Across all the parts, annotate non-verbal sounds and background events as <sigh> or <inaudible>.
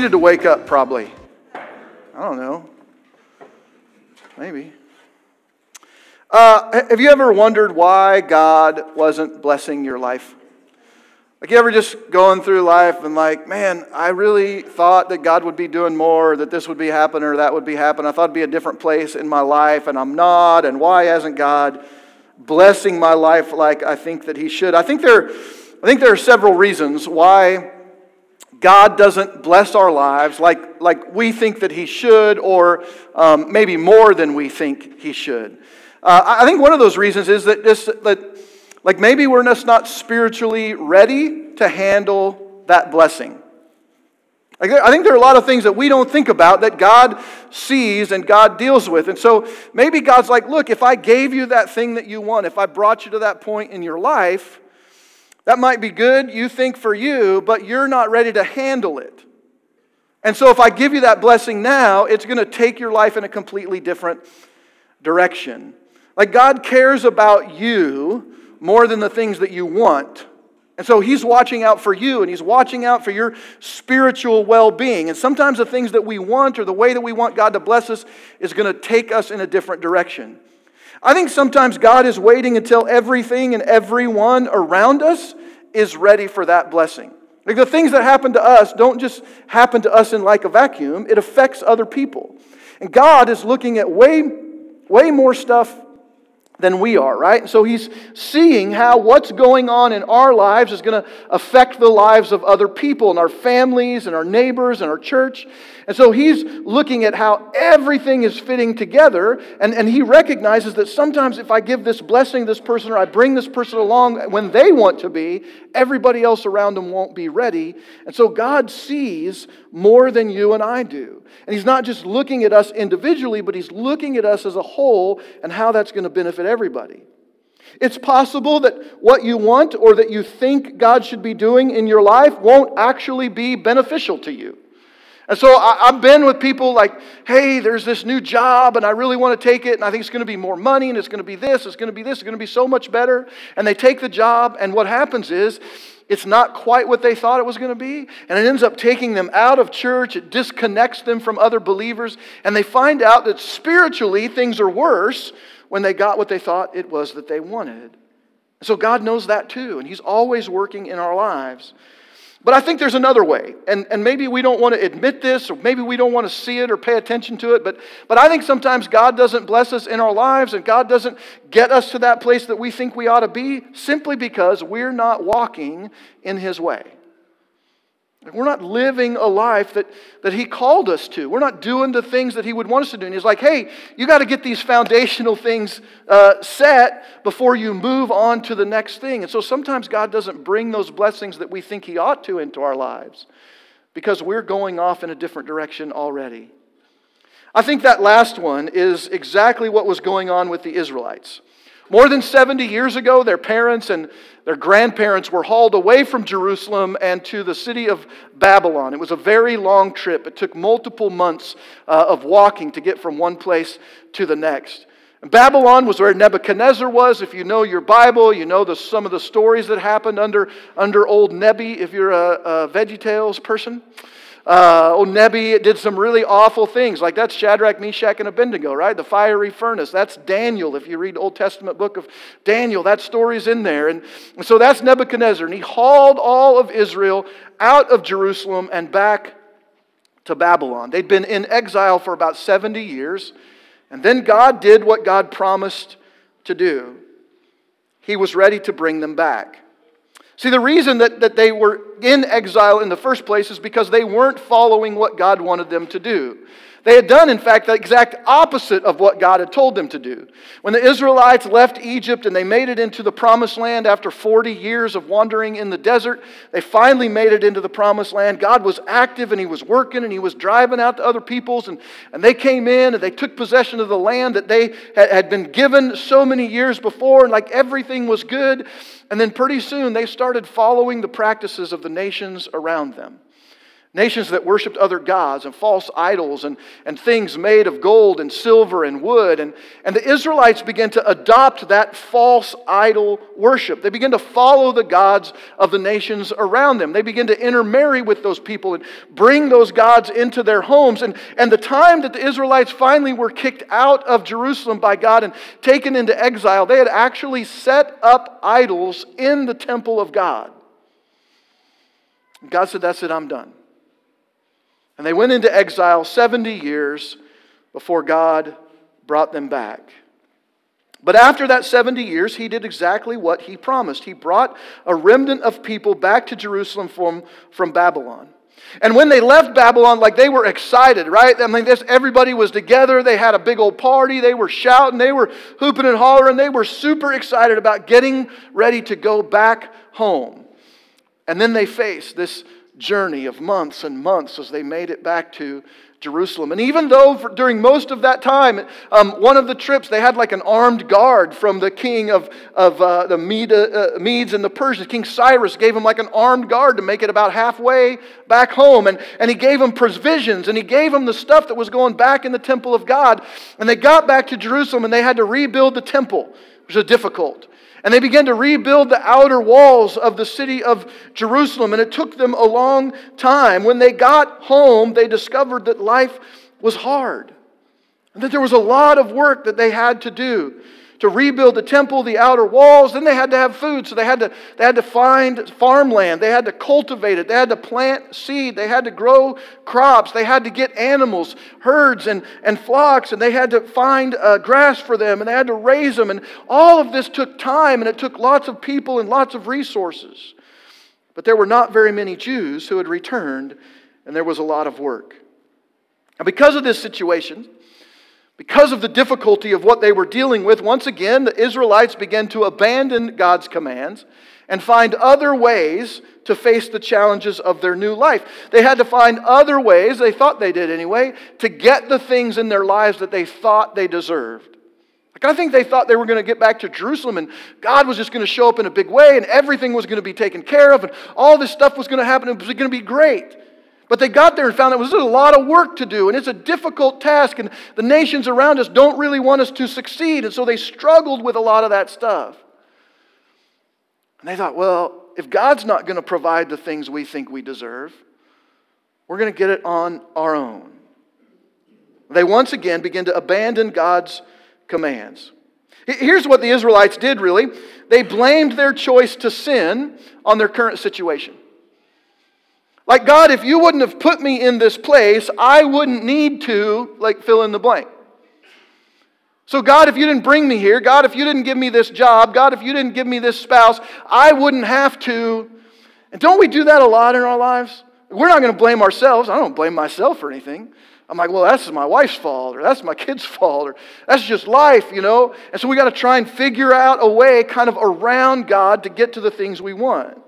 needed to wake up, probably. I don't know. Maybe. Uh, have you ever wondered why God wasn't blessing your life? Like, you ever just going through life and, like, man, I really thought that God would be doing more, that this would be happening or that would be happening. I thought it'd be a different place in my life, and I'm not. And why hasn't God blessing my life like I think that He should? I think there, I think there are several reasons why God doesn't bless our lives like, like we think that He should, or um, maybe more than we think He should. Uh, I think one of those reasons is that, just, that like maybe we're just not spiritually ready to handle that blessing. I think there are a lot of things that we don't think about that God sees and God deals with. And so maybe God's like, look, if I gave you that thing that you want, if I brought you to that point in your life, that might be good, you think, for you, but you're not ready to handle it. And so, if I give you that blessing now, it's going to take your life in a completely different direction. Like, God cares about you more than the things that you want. And so, He's watching out for you and He's watching out for your spiritual well being. And sometimes the things that we want or the way that we want God to bless us is going to take us in a different direction. I think sometimes God is waiting until everything and everyone around us is ready for that blessing. Like the things that happen to us don't just happen to us in like a vacuum, it affects other people. And God is looking at way, way more stuff than we are, right? And So he's seeing how what's going on in our lives is going to affect the lives of other people and our families and our neighbors and our church. And so he's looking at how everything is fitting together. And, and he recognizes that sometimes if I give this blessing this person or I bring this person along when they want to be, everybody else around them won't be ready. And so God sees more than you and I do. And he's not just looking at us individually, but he's looking at us as a whole and how that's going to benefit everybody. It's possible that what you want or that you think God should be doing in your life won't actually be beneficial to you. And so I, have been with people like, hey, there's this new job and I really want to take it and I think it's going to be more money and it's going to be this, it's going to be this, it's going to be so much better. And they take the job and what happens is it's not quite what they thought it was going to be. And it ends up taking them out of church. It disconnects them from other believers. And they find out that spiritually things are worse when they got what they thought it was that they wanted. So God knows that too. And He's always working in our lives. But I think there's another way. And, and maybe we don't want to admit this, or maybe we don't want to see it or pay attention to it. But, but I think sometimes God doesn't bless us in our lives and God doesn't get us to that place that we think we ought to be simply because we're not walking in His way. We're not living a life that, that He called us to. We're not doing the things that He would want us to do. And He's like, hey, you got to get these foundational things uh, set before you move on to the next thing. And so sometimes God doesn't bring those blessings that we think He ought to into our lives because we're going off in a different direction already. I think that last one is exactly what was going on with the Israelites. More than 70 years ago, their parents and their grandparents were hauled away from Jerusalem and to the city of Babylon. It was a very long trip. It took multiple months uh, of walking to get from one place to the next. And Babylon was where Nebuchadnezzar was. If you know your Bible, you know the, some of the stories that happened under, under old Nebi, if you're a, a VeggieTales person. Uh, oh, Nebi did some really awful things. Like that's Shadrach, Meshach, and Abednego, right? The fiery furnace. That's Daniel. If you read Old Testament book of Daniel, that story's in there. And, and so that's Nebuchadnezzar. And he hauled all of Israel out of Jerusalem and back to Babylon. They'd been in exile for about 70 years. And then God did what God promised to do. He was ready to bring them back. See, the reason that, that they were in exile in the first place is because they weren't following what God wanted them to do. They had done, in fact, the exact opposite of what God had told them to do. When the Israelites left Egypt and they made it into the promised land after 40 years of wandering in the desert, they finally made it into the promised land. God was active and He was working and He was driving out the other peoples, and, and they came in and they took possession of the land that they had, had been given so many years before, and like everything was good. And then pretty soon they started following the practices of the nations around them. Nations that worshiped other gods and false idols and, and things made of gold and silver and wood. And, and the Israelites began to adopt that false idol worship. They began to follow the gods of the nations around them. They began to intermarry with those people and bring those gods into their homes. And, and the time that the Israelites finally were kicked out of Jerusalem by God and taken into exile, they had actually set up idols in the temple of God. God said, That's it, I'm done. And they went into exile 70 years before God brought them back. But after that 70 years, he did exactly what he promised. He brought a remnant of people back to Jerusalem from, from Babylon. And when they left Babylon, like they were excited, right? I mean, this, everybody was together. They had a big old party. They were shouting. They were hooping and hollering. They were super excited about getting ready to go back home. And then they faced this journey of months and months as they made it back to Jerusalem. And even though for, during most of that time, um, one of the trips, they had like an armed guard from the king of, of uh, the uh, Medes and the Persians. King Cyrus gave him like an armed guard to make it about halfway back home. And, and he gave him provisions and he gave him the stuff that was going back in the temple of God. And they got back to Jerusalem and they had to rebuild the temple, which was difficult. And they began to rebuild the outer walls of the city of Jerusalem. And it took them a long time. When they got home, they discovered that life was hard and that there was a lot of work that they had to do to rebuild the temple, the outer walls. Then they had to have food, so they had to, they had to find farmland. They had to cultivate it. They had to plant seed. They had to grow crops. They had to get animals, herds, and, and flocks, and they had to find uh, grass for them, and they had to raise them. And all of this took time, and it took lots of people and lots of resources. But there were not very many Jews who had returned, and there was a lot of work. And because of this situation, because of the difficulty of what they were dealing with, once again, the Israelites began to abandon God's commands and find other ways to face the challenges of their new life. They had to find other ways, they thought they did anyway, to get the things in their lives that they thought they deserved. Like, I think they thought they were going to get back to Jerusalem and God was just going to show up in a big way and everything was going to be taken care of and all this stuff was going to happen and it was going to be great. But they got there and found it was a lot of work to do, and it's a difficult task, and the nations around us don't really want us to succeed, and so they struggled with a lot of that stuff. And they thought, well, if God's not going to provide the things we think we deserve, we're going to get it on our own. They once again begin to abandon God's commands. Here's what the Israelites did really they blamed their choice to sin on their current situation. Like, God, if you wouldn't have put me in this place, I wouldn't need to, like, fill in the blank. So, God, if you didn't bring me here, God, if you didn't give me this job, God, if you didn't give me this spouse, I wouldn't have to. And don't we do that a lot in our lives? We're not going to blame ourselves. I don't blame myself for anything. I'm like, well, that's my wife's fault, or that's my kid's <laughs> fault, or that's just life, you know? And so we got to try and figure out a way kind of around God to get to the things we want.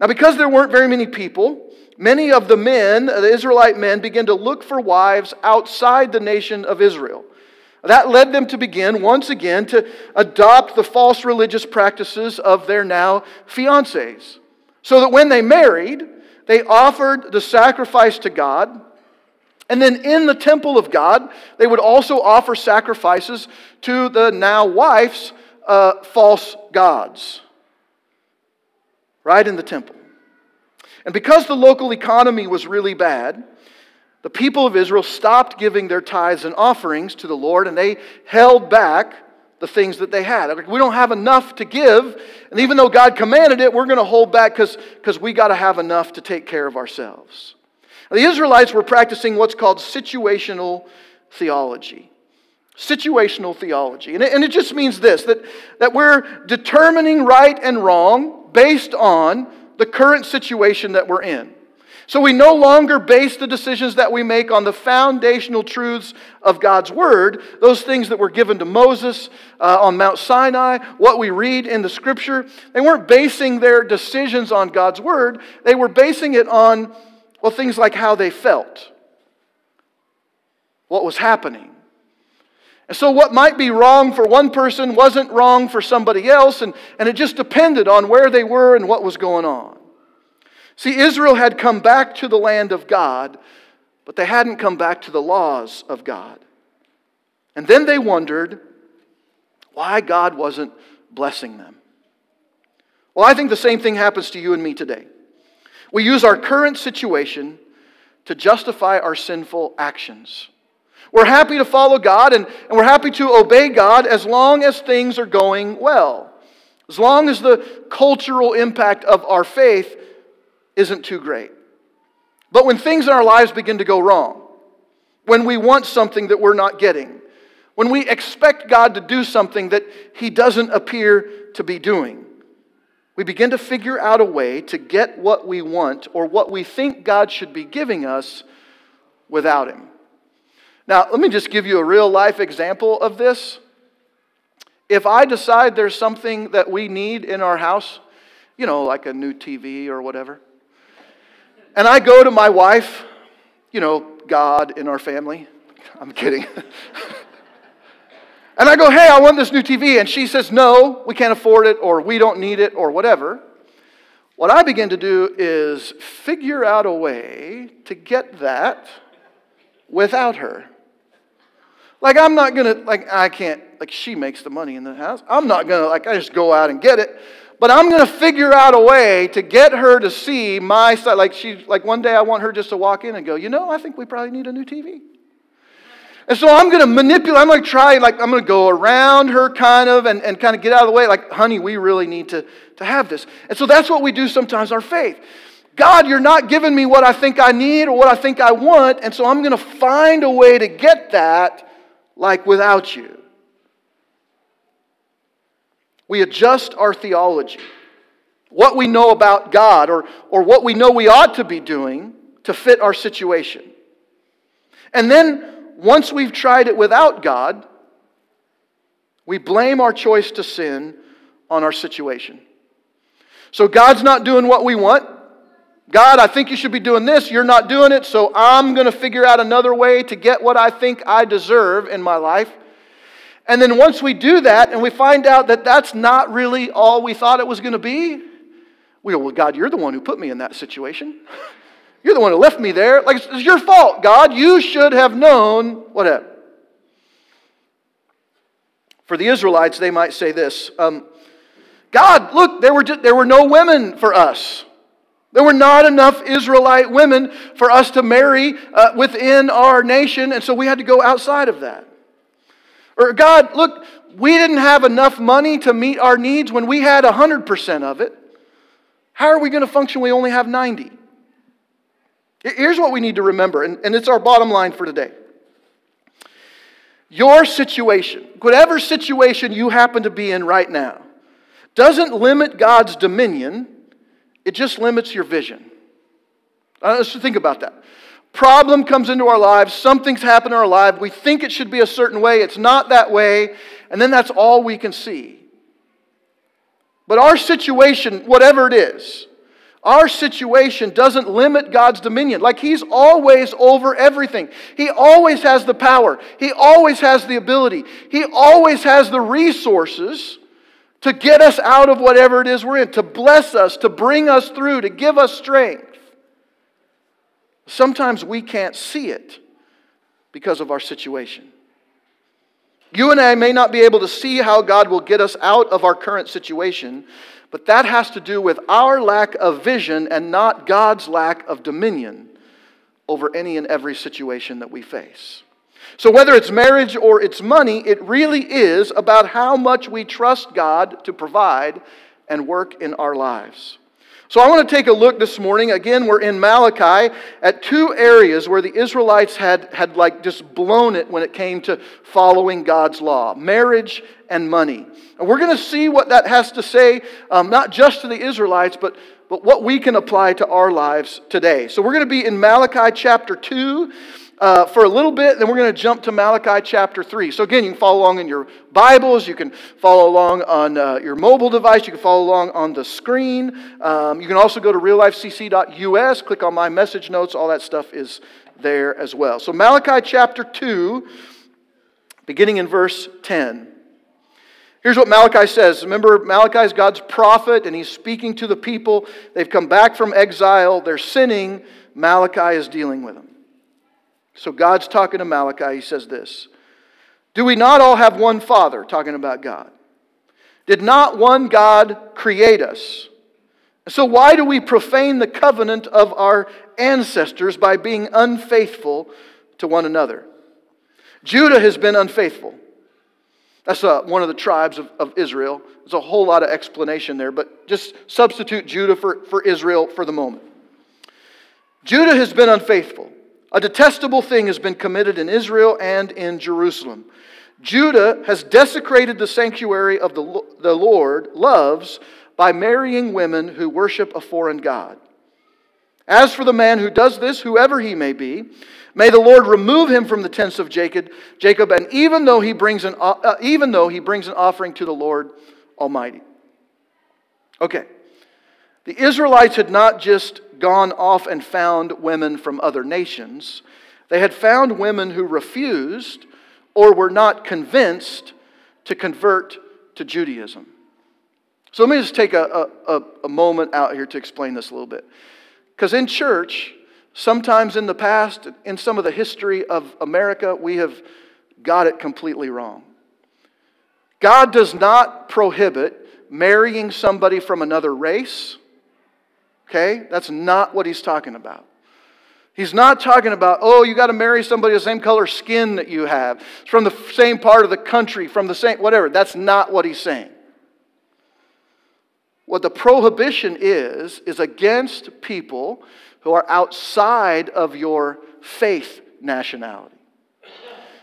Now, because there weren't very many people, many of the men, the Israelite men, began to look for wives outside the nation of Israel. That led them to begin, once again, to adopt the false religious practices of their now fiancés. So that when they married, they offered the sacrifice to God. And then in the temple of God, they would also offer sacrifices to the now wife's uh, false gods right in the temple. And because the local economy was really bad, the people of Israel stopped giving their tithes and offerings to the Lord and they held back the things that they had. We don't have enough to give, and even though God commanded it, we're going to hold back because we got to have enough to take care of ourselves. The Israelites were practicing what's called situational theology. Situational theology. And it, and it just means this that, that we're determining right and wrong based on the current situation that we're in. So we no longer base the decisions that we make on the foundational truths of God's Word, those things that were given to Moses uh, on Mount Sinai, what we read in the Scripture. They weren't basing their decisions on God's Word, they were basing it on, well, things like how they felt, what was happening. And so, what might be wrong for one person wasn't wrong for somebody else, and, and it just depended on where they were and what was going on. See, Israel had come back to the land of God, but they hadn't come back to the laws of God. And then they wondered why God wasn't blessing them. Well, I think the same thing happens to you and me today. We use our current situation to justify our sinful actions. We're happy to follow God and, and we're happy to obey God as long as things are going well, as long as the cultural impact of our faith isn't too great. But when things in our lives begin to go wrong, when we want something that we're not getting, when we expect God to do something that He doesn't appear to be doing, we begin to figure out a way to get what we want or what we think God should be giving us without Him. Now, let me just give you a real life example of this. If I decide there's something that we need in our house, you know, like a new TV or whatever, and I go to my wife, you know, God in our family, <laughs> I'm kidding. <laughs> And I go, hey, I want this new TV. And she says, no, we can't afford it, or we don't need it, or whatever. What I begin to do is figure out a way to get that without her. Like, I'm not gonna, like, I can't, like, she makes the money in the house. I'm not gonna, like, I just go out and get it. But I'm gonna figure out a way to get her to see my side. Like, she, like, one day I want her just to walk in and go, you know, I think we probably need a new TV. And so I'm to manipulate, I'm to try, like, I'm to go around her kind of and, and kind of get out of the way. Like, honey, we really need to, to have this. And so that's what we do sometimes our faith. God, you're not giving me what I think I need or what I think I want. And so I'm to find a way to get that, like, without you. We adjust our theology, what we know about God or, or what we know we ought to be doing to fit our situation. And then once we've tried it without God, we blame our choice to sin on our situation. So God's not doing what we want. God, I think you should be doing this. You're not doing it, so I'm going to figure out another way to get what I think I deserve in my life. And then once we do that and we find out that that's not really all we thought it was going to be, we go, Well, God, you're the one who put me in that situation. <laughs> You're the one who left me there. Like, it's your fault, God. You should have known whatever. For the Israelites, they might say this um, God, look, there were, just, there were no women for us. There were not enough Israelite women for us to marry uh, within our nation, and so we had to go outside of that. Or, God, look, we didn't have enough money to meet our needs when we had 100% of it. How are we going to function? We only have 90. Here's what we need to remember, and, and it's our bottom line for today. Your situation, whatever situation you happen to be in right now, doesn't limit God's dominion, it just limits your vision. Uh, let's think about that. Problem comes into our lives, something's happened in our life, we think it should be a certain way, it's not that way, and then that's all we can see. But our situation, whatever it is, our situation doesn't limit God's dominion. Like He's always over everything. He always has the power. He always has the ability. He always has the resources to get us out of whatever it is we're in, to bless us, to bring us through, to give us strength. Sometimes we can't see it because of our situation. You and I may not be able to see how God will get us out of our current situation but that has to do with our lack of vision and not God's lack of dominion over any and every situation that we face. So, whether it's marriage or it's money, it really is about how much we trust God to provide and work in our lives. So, I want to take a look this morning. Again, we're in Malachi at two areas where the Israelites had, had like just blown it when it came to following God's law marriage and money. And we're going to see what that has to say, um, not just to the Israelites, but, but what we can apply to our lives today. So, we're going to be in Malachi chapter 2 uh, for a little bit, then we're going to jump to Malachi chapter 3. So, again, you can follow along in your Bibles, you can follow along on uh, your mobile device, you can follow along on the screen. Um, you can also go to reallifecc.us, click on my message notes, all that stuff is there as well. So, Malachi chapter 2, beginning in verse 10. Here's what Malachi says. Remember, Malachi is God's prophet, and he's speaking to the people. They've come back from exile, they're sinning. Malachi is dealing with them. So God's talking to Malachi. He says this Do we not all have one Father? Talking about God. Did not one God create us? So why do we profane the covenant of our ancestors by being unfaithful to one another? Judah has been unfaithful. That's uh, one of the tribes of, of Israel. There's a whole lot of explanation there, but just substitute Judah for, for Israel for the moment. Judah has been unfaithful. A detestable thing has been committed in Israel and in Jerusalem. Judah has desecrated the sanctuary of the, the Lord loves by marrying women who worship a foreign God. As for the man who does this, whoever he may be, May the Lord remove him from the tents of Jacob, Jacob, and even though he brings an uh, even though he brings an offering to the Lord Almighty. Okay. The Israelites had not just gone off and found women from other nations. They had found women who refused or were not convinced to convert to Judaism. So let me just take a, a, a moment out here to explain this a little bit. Because in church, Sometimes in the past, in some of the history of America, we have got it completely wrong. God does not prohibit marrying somebody from another race. Okay? That's not what he's talking about. He's not talking about, oh, you got to marry somebody the same color skin that you have, it's from the same part of the country, from the same, whatever. That's not what he's saying. What the prohibition is, is against people who are outside of your faith nationality.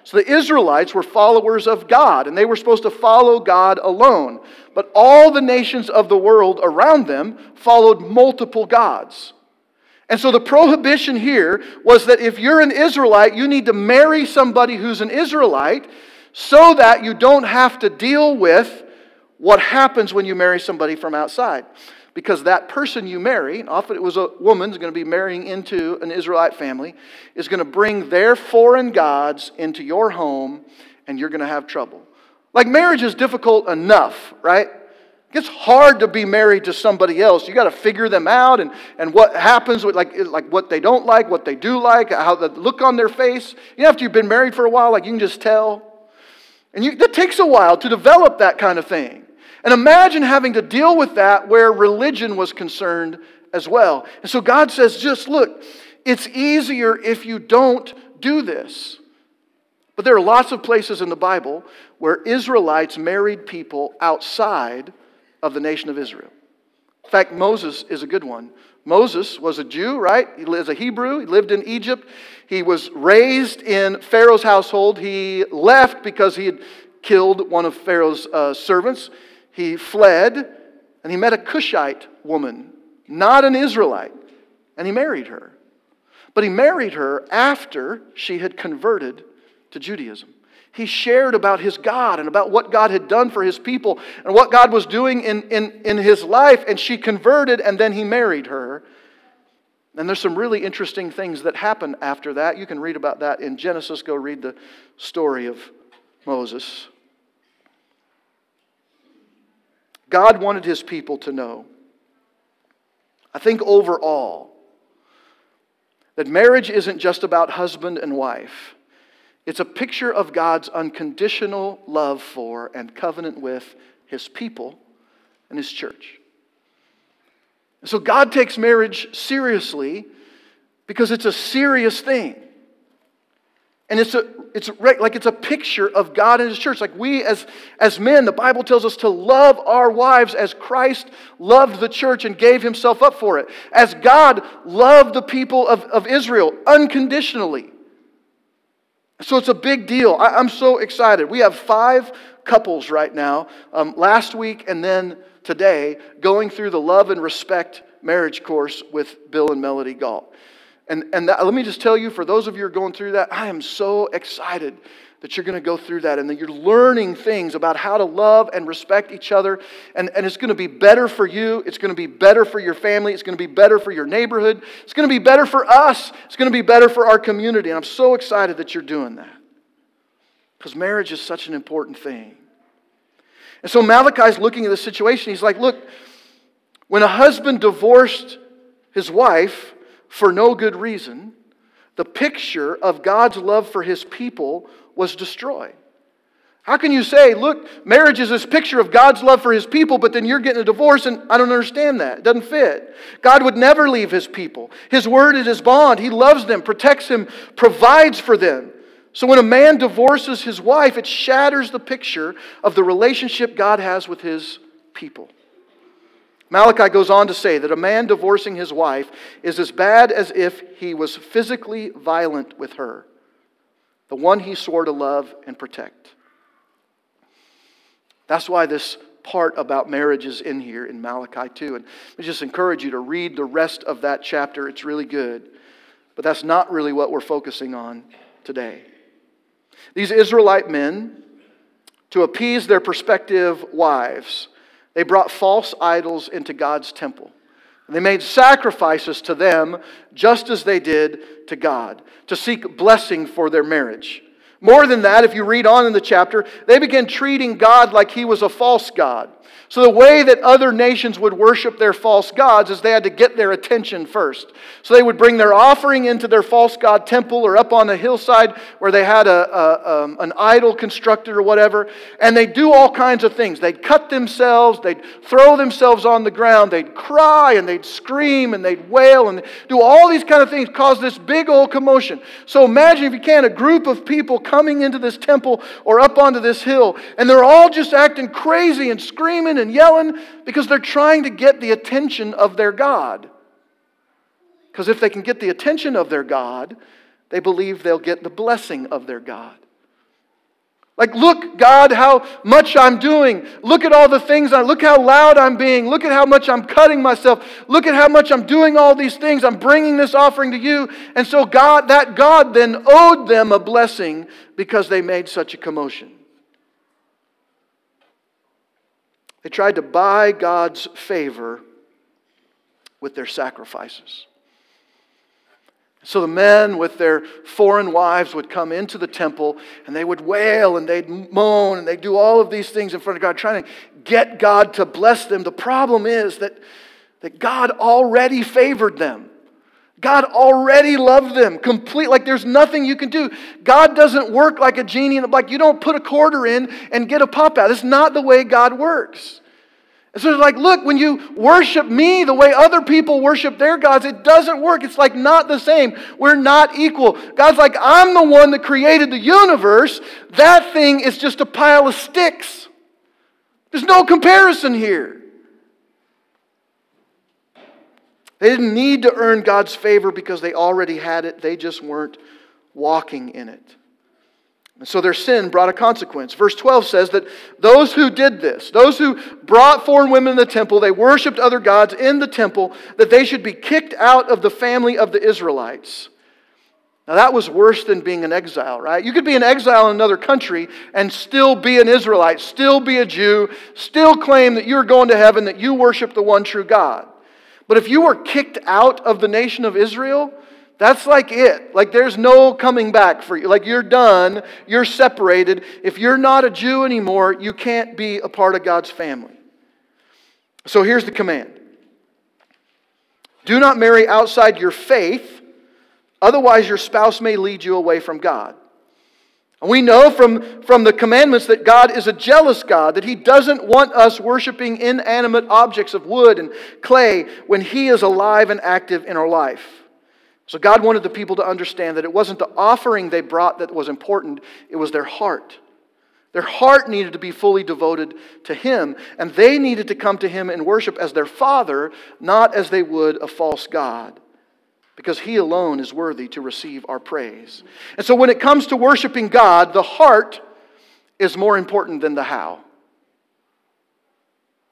So the Israelites were followers of God, and they were supposed to follow God alone. But all the nations of the world around them followed multiple gods. And so the prohibition here was that if you're an Israelite, you need to marry somebody who's an Israelite so that you don't have to deal with what happens when you marry somebody from outside because that person you marry, often it was a woman who's going to be marrying into an Israelite family, is going to bring their foreign gods into your home and you're going to have trouble. Like marriage is difficult enough, right? It's hard to be married to somebody else. You got to figure them out and, and what happens with like, like what they don't like, what they do like, how the look on their face. You know, after you've been married for a while, like you can just tell. And you, it takes a while to develop that kind of thing. And imagine having to deal with that where religion was concerned as well. And so God says, just look, it's easier if you don't do this. But there are lots of places in the Bible where Israelites married people outside of the nation of Israel. In fact, Moses is a good one. Moses was a Jew, right? He was a Hebrew. He lived in Egypt. He was raised in Pharaoh's household. He left because he had killed one of Pharaoh's uh, servants he fled and he met a Cushite woman, not an Israelite, and he married her. But he married her after she had converted to Judaism. He shared about his God and about what God had done for his people and what God was doing in, in, in his life, and she converted and then he married her. And there's some really interesting things that happened after that. You can read about that in Genesis. Go read the story of Moses. God wanted his people to know. I think overall that marriage isn't just about husband and wife. It's a picture of God's unconditional love for and covenant with his people and his church. So God takes marriage seriously because it's a serious thing. And it's a it's like it's a picture of God and his church. Like we as as men, the Bible tells us to love our wives as Christ loved the church and gave himself up for it. As God loved the people of, of Israel unconditionally. So it's a big deal. I, am so excited. We have five couples right now, um, last week and then today, going through the love and respect marriage course with Bill and Melody Galt. And, and that, let me just tell you, for those of you who are going through that, I am so excited that you're going to go through that and that you're learning things about how to love and respect each other. And, and it's going to be better for you. It's going to be better for your family. It's going to be better for your neighborhood. It's going to be better for us. It's going to be better for our community. And I'm so excited that you're doing that because marriage is such an important thing. And so Malachi's looking at the situation. He's like, look, when a husband divorced his wife for no good reason, the picture of God's love for his people was destroyed. How can you say, look, marriage is this picture of God's love for his people, but then you're getting a divorce and I don't understand that. It doesn't fit. God would never leave his people. His word is his bond. He loves them, protects them, provides for them. So when a man divorces his wife, it shatters the picture of the relationship God has with his people. Malachi goes on to say that a man divorcing his wife is as bad as if he was physically violent with her, the one he swore to love and protect. That's why this part about marriage is in here in Malachi 2. And I just encourage you to read the rest of that chapter. It's really good. But that's not really what we're focusing on today. These Israelite men, to appease their prospective wives, they brought false idols into God's temple. They made sacrifices to them just as they did to God, to seek blessing for their marriage. More than that, if you read on in the chapter, they began treating God like he was a false God. So, the way that other nations would worship their false gods is they had to get their attention first. So, they would bring their offering into their false god temple or up on the hillside where they had a, a um, an idol constructed or whatever, and they'd do all kinds of things. They'd cut themselves, they'd throw themselves on the ground, they'd cry and they'd scream and they'd wail and do all these kind of things, cause this big old commotion. So, imagine if you can, a group of people coming into this temple or up onto this hill, and they're all just acting crazy and screaming and yelling because they're trying to get the attention of their God. Because if they can get the attention of their God, they believe they'll get the blessing of their God. Like, look, God, how much I'm doing. Look at all the things I look how loud I'm being. Look at how much I'm cutting myself. Look at how much I'm doing all these things. I'm bringing this offering to you. And so God, that God then owed them a blessing because they made such a commotion. They tried to buy God's favor with their sacrifices. So the men with their foreign wives would come into the temple and they would wail and they'd moan and they'd do all of these things in front of God, trying to get God to bless them. The problem is that, that God already favored them. God already loved them complete. Like there's nothing you can do. God doesn't work like a genie. Like you don't put a quarter in and get a pop out. It's not the way God works. And so it's like, look, when you worship me the way other people worship their gods, it doesn't work. It's like not the same. We're not equal. God's like, I'm the one that created the universe. That thing is just a pile of sticks. There's no comparison here. They didn't need to earn God's favor because they already had it, they just weren't walking in it. And so their sin brought a consequence. Verse 12 says that those who did this, those who brought foreign women in the temple, they worshiped other gods in the temple, that they should be kicked out of the family of the Israelites. Now, that was worse than being an exile, right? You could be an exile in another country and still be an Israelite, still be a Jew, still claim that you're going to heaven, that you worship the one true God. But if you were kicked out of the nation of Israel, that's like it. Like there's no coming back for you. Like you're done, you're separated. If you're not a Jew anymore, you can't be a part of God's family. So here's the command Do not marry outside your faith, otherwise, your spouse may lead you away from God. We know from, from the commandments that God is a jealous God, that He doesn't want us worshiping inanimate objects of wood and clay when He is alive and active in our life. So God wanted the people to understand that it wasn't the offering they brought that was important, it was their heart. Their heart needed to be fully devoted to Him, and they needed to come to Him and worship as their Father, not as they would a false God, because He alone is worthy to receive our praise. And so when it comes to worshiping God, the heart is more important than the how.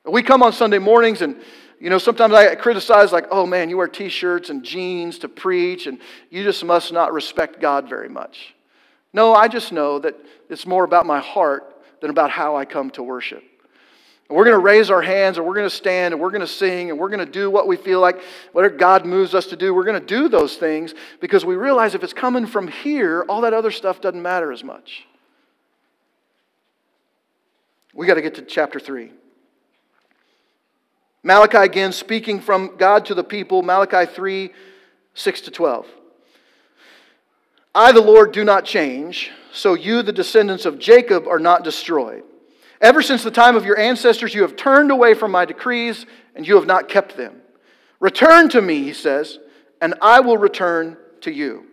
We come on Sunday mornings and you know, sometimes I criticize, like, oh man, you wear t shirts and jeans to preach, and you just must not respect God very much. No, I just know that it's more about my heart than about how I come to worship. And we're going to raise our hands, and we're going to stand, and we're going to sing, and we're going to do what we feel like, whatever God moves us to do. We're going to do those things because we realize if it's coming from here, all that other stuff doesn't matter as much. We got to get to chapter 3. Malachi again speaking from God to the people, Malachi 3 6 to 12. I, the Lord, do not change, so you, the descendants of Jacob, are not destroyed. Ever since the time of your ancestors, you have turned away from my decrees, and you have not kept them. Return to me, he says, and I will return to you.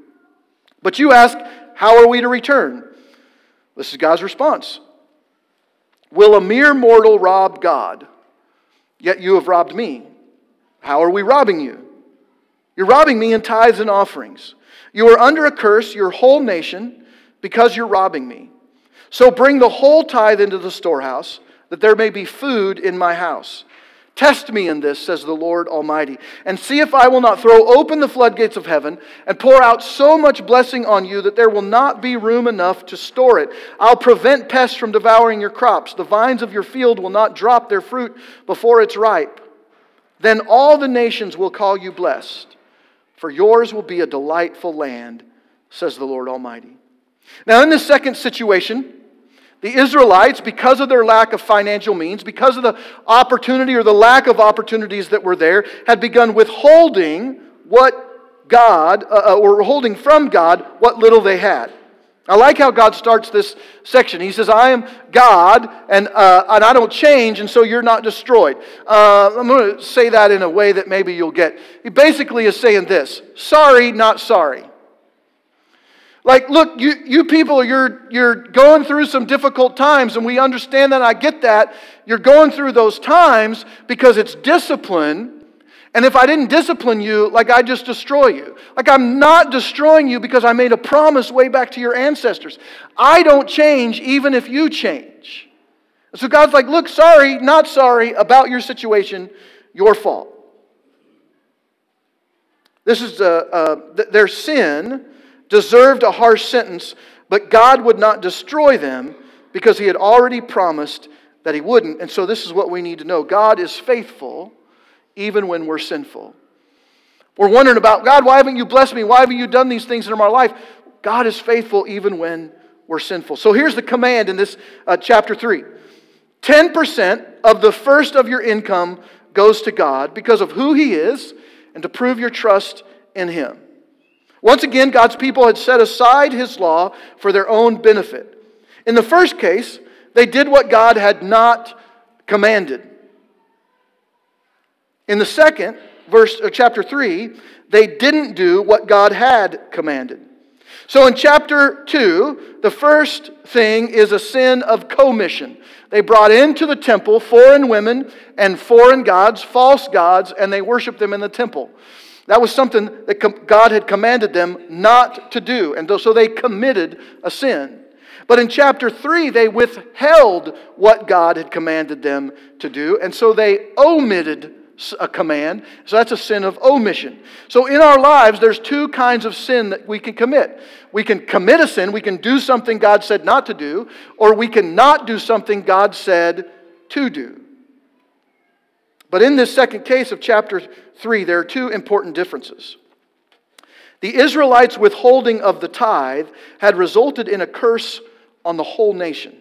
But you ask, How are we to return? This is God's response Will a mere mortal rob God? Yet you have robbed me. How are we robbing you? You're robbing me in tithes and offerings. You are under a curse, your whole nation, because you're robbing me. So bring the whole tithe into the storehouse, that there may be food in my house. Test me in this, says the Lord Almighty, and see if I will not throw open the floodgates of heaven and pour out so much blessing on you that there will not be room enough to store it. I'll prevent pests from devouring your crops. The vines of your field will not drop their fruit before it's ripe. Then all the nations will call you blessed, for yours will be a delightful land, says the Lord Almighty. Now, in this second situation, the Israelites, because of their lack of financial means, because of the opportunity or the lack of opportunities that were there, had begun withholding what God, uh, uh, or holding from God what little they had. I like how God starts this section. He says, I am God, and, uh, and I don't change, and so you're not destroyed. Uh, I'm going to say that in a way that maybe you'll get. He basically is saying this sorry, not sorry. Like, look, you, you people, you're, you're going through some difficult times, and we understand that. I get that. You're going through those times because it's discipline. And if I didn't discipline you, like I just destroy you. Like I'm not destroying you because I made a promise way back to your ancestors. I don't change even if you change. So God's like, look, sorry, not sorry about your situation, your fault. This is uh, uh, their sin deserved a harsh sentence, but God would not destroy them because He had already promised that He wouldn't. And so, this is what we need to know God is faithful even when we're sinful. We're wondering about, God, why haven't you blessed me? Why haven't you done these things in my life? God is faithful even when we're sinful. So, here's the command in this uh, chapter 3 10% of the first of your income goes to God because of who He is and to prove your trust in Him. Once again, God's people had set aside his law for their own benefit. In the first case, they did what God had not commanded. In the second, verse chapter 3, they didn't do what God had commanded. So in chapter 2, the first thing is a sin of commission. They brought into the temple foreign women and foreign gods, false gods, and they worshiped them in the temple. That was something that God had commanded them not to do. And so they committed a sin. But in chapter 3, they withheld what God had commanded them to do. And so they omitted a command. So that's a sin of omission. So in our lives, there's two kinds of sin that we can commit. We can commit a sin, we can do something God said not to do, or we can not do something God said to do. But in this second case of chapter 3, there are two important differences. The Israelites' withholding of the tithe had resulted in a curse on the whole nation.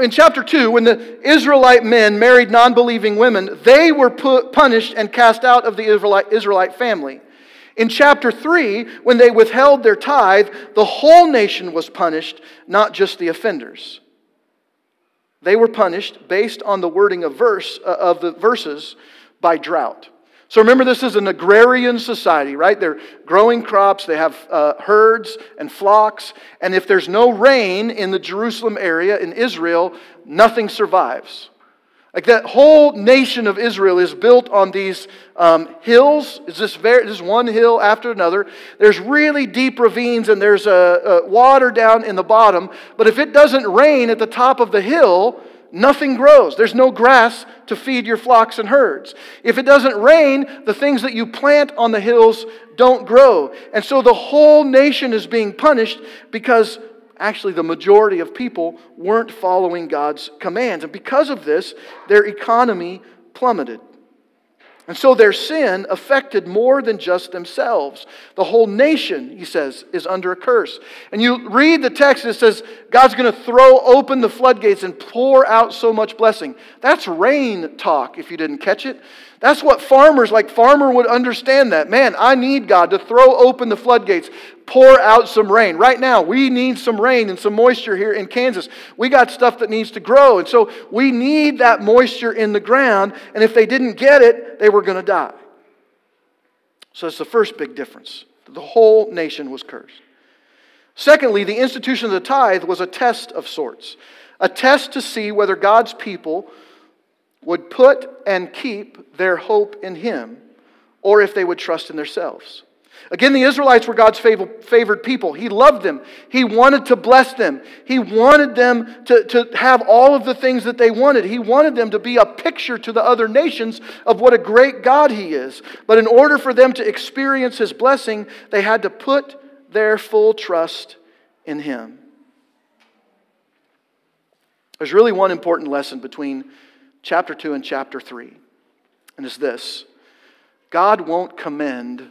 In chapter 2, when the Israelite men married non believing women, they were put, punished and cast out of the Israelite, Israelite family. In chapter 3, when they withheld their tithe, the whole nation was punished, not just the offenders. They were punished based on the wording of verse uh, of the verses by drought. So remember, this is an agrarian society, right? They're growing crops, they have uh, herds and flocks, and if there's no rain in the Jerusalem area in Israel, nothing survives. Like that whole nation of Israel is built on these um, hills. Is this very, one hill after another? There's really deep ravines and there's a, a water down in the bottom. But if it doesn't rain at the top of the hill, nothing grows. There's no grass to feed your flocks and herds. If it doesn't rain, the things that you plant on the hills don't grow. And so the whole nation is being punished because actually the majority of people weren't following God's commands. And because of this, their economy plummeted. And so their sin affected more than just themselves. The whole nation, he says, is under a curse. And you read the text, it says God's going to throw open the floodgates and pour out so much blessing. That's rain talk, if you didn't catch it. That's what farmers, like farmer would understand that. Man, I need God to throw open the floodgates, pour out some rain. Right now, we need some rain and some moisture here in Kansas. We got stuff that needs to grow. And so we need that moisture in the ground. And if they didn't get it, they were going to die. So that's the first big difference. The whole nation was cursed. Secondly, the institution of the tithe was a test of sorts, a test to see whether God's people would put and keep their hope in Him or if they would trust in themselves. Again, the Israelites were God's favored people. He loved them. He wanted to bless them. He wanted them to, to have all of the things that they wanted. He wanted them to be a picture to the other nations of what a great God He is. But in order for them to experience His blessing, they had to put their full trust in Him. There's really one important lesson between chapter 2 and chapter 3. And it's this God won't commend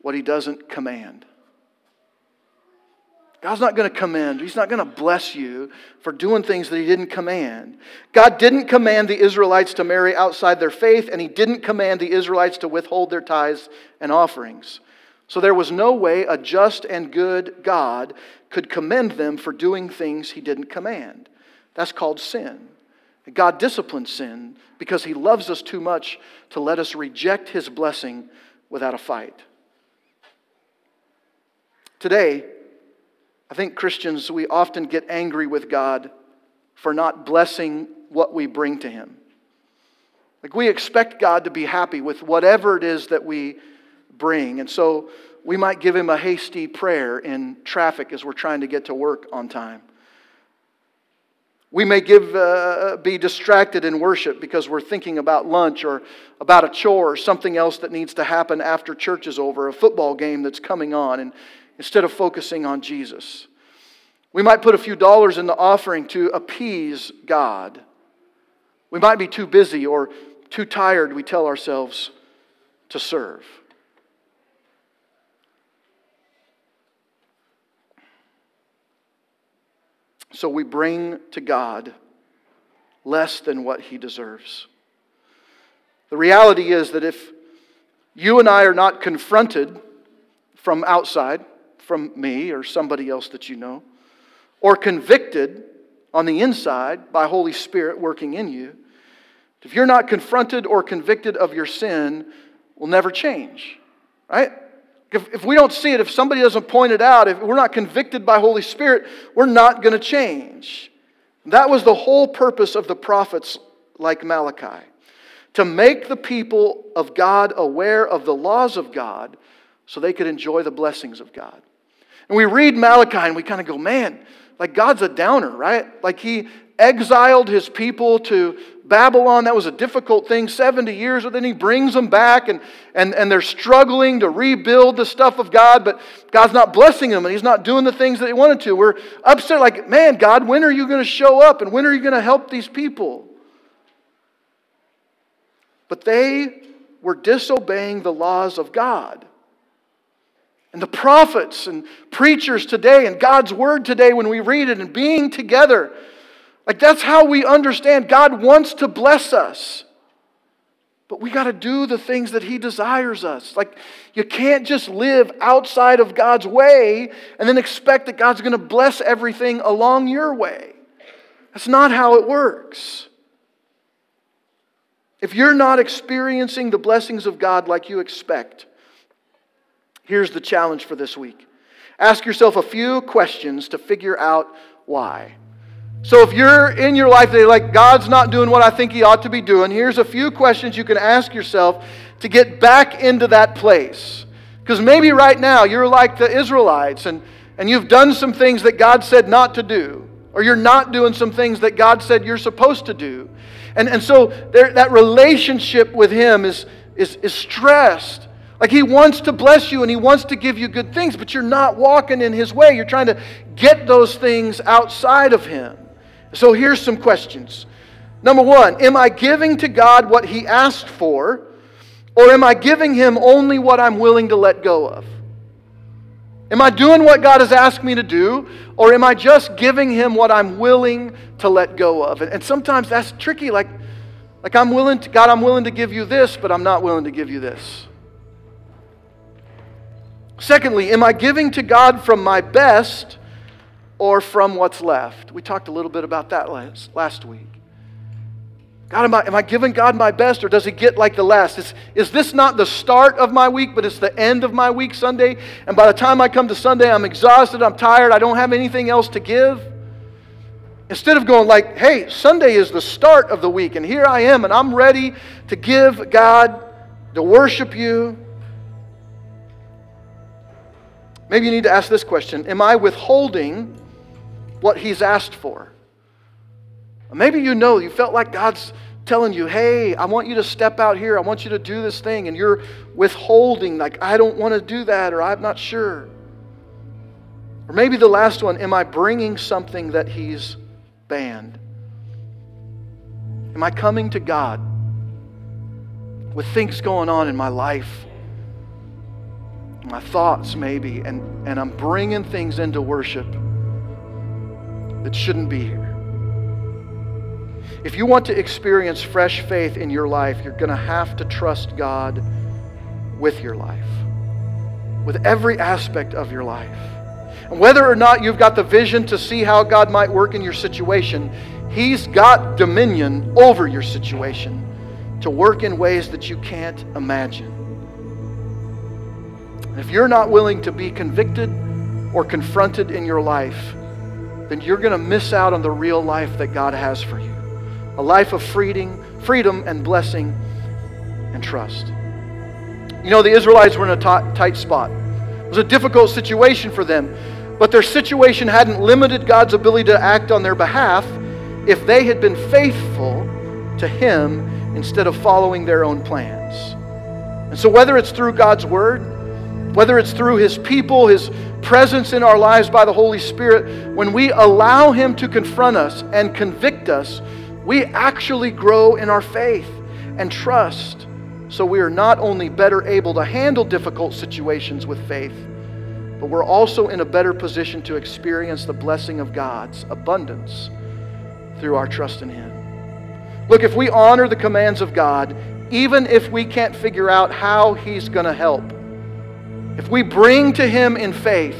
what he doesn't command. God's not going to commend, He's not going to bless you for doing things that He didn't command. God didn't command the Israelites to marry outside their faith, and He didn't command the Israelites to withhold their tithes and offerings. So there was no way a just and good God could commend them for doing things He didn't command. That's called sin. God disciplines sin because he loves us too much to let us reject his blessing without a fight. Today, I think Christians, we often get angry with God for not blessing what we bring to him. Like we expect God to be happy with whatever it is that we bring. And so we might give him a hasty prayer in traffic as we're trying to get to work on time. We may give, uh, be distracted in worship because we're thinking about lunch or about a chore or something else that needs to happen after church is over, a football game that's coming on, and instead of focusing on Jesus. We might put a few dollars in the offering to appease God. We might be too busy or too tired, we tell ourselves, to serve. So we bring to God less than what he deserves. The reality is that if you and I are not confronted from outside, from me or somebody else that you know, or convicted on the inside by Holy Spirit working in you, if you're not confronted or convicted of your sin, will never change, right? If, if we don't see it, if somebody doesn't point it out, if we're not convicted by Holy Spirit, we're not going to change. That was the whole purpose of the prophets like Malachi to make the people of God aware of the laws of God so they could enjoy the blessings of God. And we read Malachi and we kind of go, man, like God's a downer, right? Like he exiled his people to Babylon. That was a difficult thing, 70 years, but then he brings them back and, and, and they're struggling to rebuild the stuff of God, but God's not blessing them and he's not doing the things that he wanted to. We're upset, like, man, God, when are you going to show up and when are you going to help these people? But they were disobeying the laws of God. And the prophets and preachers today and God's word today, when we read it and being together, like that's how we understand God wants to bless us. But we got to do the things that He desires us. Like, you can't just live outside of God's way and then expect that God's going to bless everything along your way. That's not how it works. If you're not experiencing the blessings of God like you expect, Here's the challenge for this week ask yourself a few questions to figure out why. So if you're in your life today, like God's not doing what I think He ought to be doing, here's a few questions you can ask yourself to get back into that place. Because maybe right now you're like the Israelites and, and you've done some things that God said not to do, or you're not doing some things that God said you're supposed to do. And, and so there, that relationship with Him is, is, is stressed. Like he wants to bless you and he wants to give you good things, but you're not walking in his way. You're trying to get those things outside of him. So here's some questions. Number one, am I giving to God what he asked for, Or am I giving Him only what I'm willing to let go of? Am I doing what God has asked me to do, or am I just giving Him what I'm willing to let go of? And, sometimes that's tricky. Like, like I'm willing to, God, I'm willing to give you this, but I'm not willing to give you this. Secondly, am I giving to God from my best or from what's left? We talked a little bit about that last, last week. God, am I, am I giving God my best or does He get like the last? Is, is this not the start of my week, but it's the end of my week, Sunday? And by the time I come to Sunday, I'm exhausted, I'm tired, I don't have anything else to give? Instead of going like, hey, Sunday is the start of the week, and here I am, and I'm ready to give God, to worship you. Maybe you need to ask this question Am I withholding what He's asked for? Maybe you know, you felt like God's telling you, hey, I want you to step out here. I want you to do this thing. And you're withholding, like, I don't want to do that, or I'm not sure. Or maybe the last one, am I bringing something that He's banned? Am I coming to God with things going on in my life, my thoughts maybe, and, and I'm bringing things into worship that shouldn't be here? If you want to experience fresh faith in your life, you're going to have to trust God with your life, with every aspect of your life. And whether or not you've got the vision to see how God might work in your situation, He's got dominion over your situation to work in ways that you can't imagine. And if you're not willing to be convicted or confronted in your life, then you're going to miss out on the real life that God has for you a life of freedom, freedom and blessing and trust. You know, the Israelites were in a t- tight spot. It was a difficult situation for them, but their situation hadn't limited God's ability to act on their behalf if they had been faithful to Him instead of following their own plans. And so, whether it's through God's Word, whether it's through His people, His presence in our lives by the Holy Spirit, when we allow Him to confront us and convict us, we actually grow in our faith and trust. So we are not only better able to handle difficult situations with faith, but we're also in a better position to experience the blessing of God's abundance through our trust in Him. Look, if we honor the commands of God, even if we can't figure out how He's going to help, if we bring to Him in faith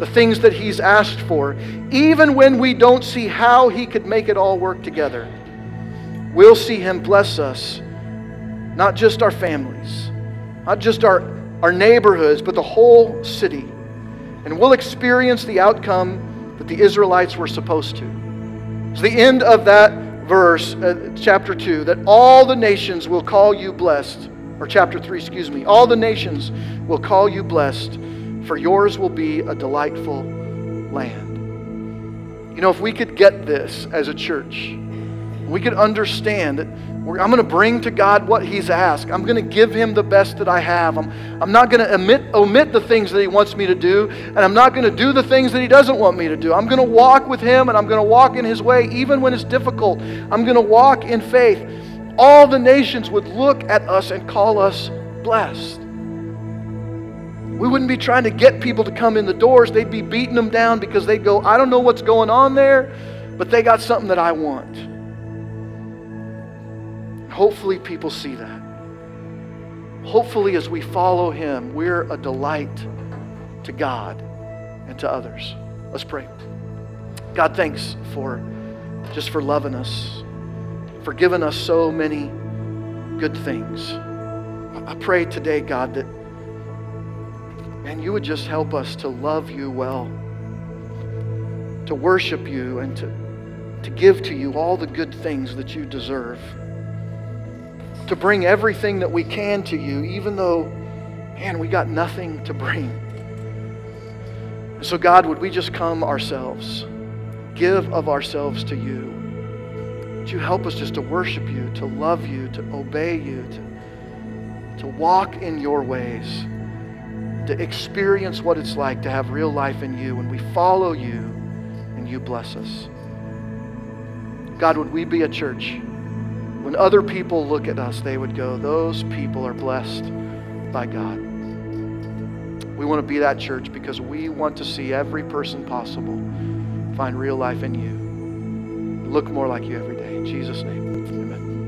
the things that He's asked for, even when we don't see how He could make it all work together, we'll see Him bless us, not just our families, not just our, our neighborhoods, but the whole city. And we'll experience the outcome that the Israelites were supposed to. It's the end of that verse, uh, chapter 2, that all the nations will call you blessed. Or chapter 3, excuse me. All the nations will call you blessed, for yours will be a delightful land. You know, if we could get this as a church, we could understand that I'm going to bring to God what He's asked. I'm going to give Him the best that I have. I'm, I'm not going to omit, omit the things that He wants me to do, and I'm not going to do the things that He doesn't want me to do. I'm going to walk with Him, and I'm going to walk in His way even when it's difficult. I'm going to walk in faith. All the nations would look at us and call us blessed. We wouldn't be trying to get people to come in the doors. They'd be beating them down because they'd go, I don't know what's going on there, but they got something that I want. Hopefully, people see that. Hopefully, as we follow Him, we're a delight to God and to others. Let's pray. God, thanks for just for loving us, for giving us so many good things. I pray today, God, that and you would just help us to love you well, to worship you, and to, to give to you all the good things that you deserve to bring everything that we can to you, even though, man, we got nothing to bring. So, God, would we just come ourselves, give of ourselves to you? Would you help us just to worship you, to love you, to obey you, to, to walk in your ways, to experience what it's like to have real life in you when we follow you and you bless us? God, would we be a church when other people look at us, they would go, Those people are blessed by God. We want to be that church because we want to see every person possible find real life in you. Look more like you every day. In Jesus' name, amen.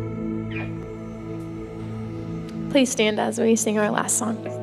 Please stand as we sing our last song.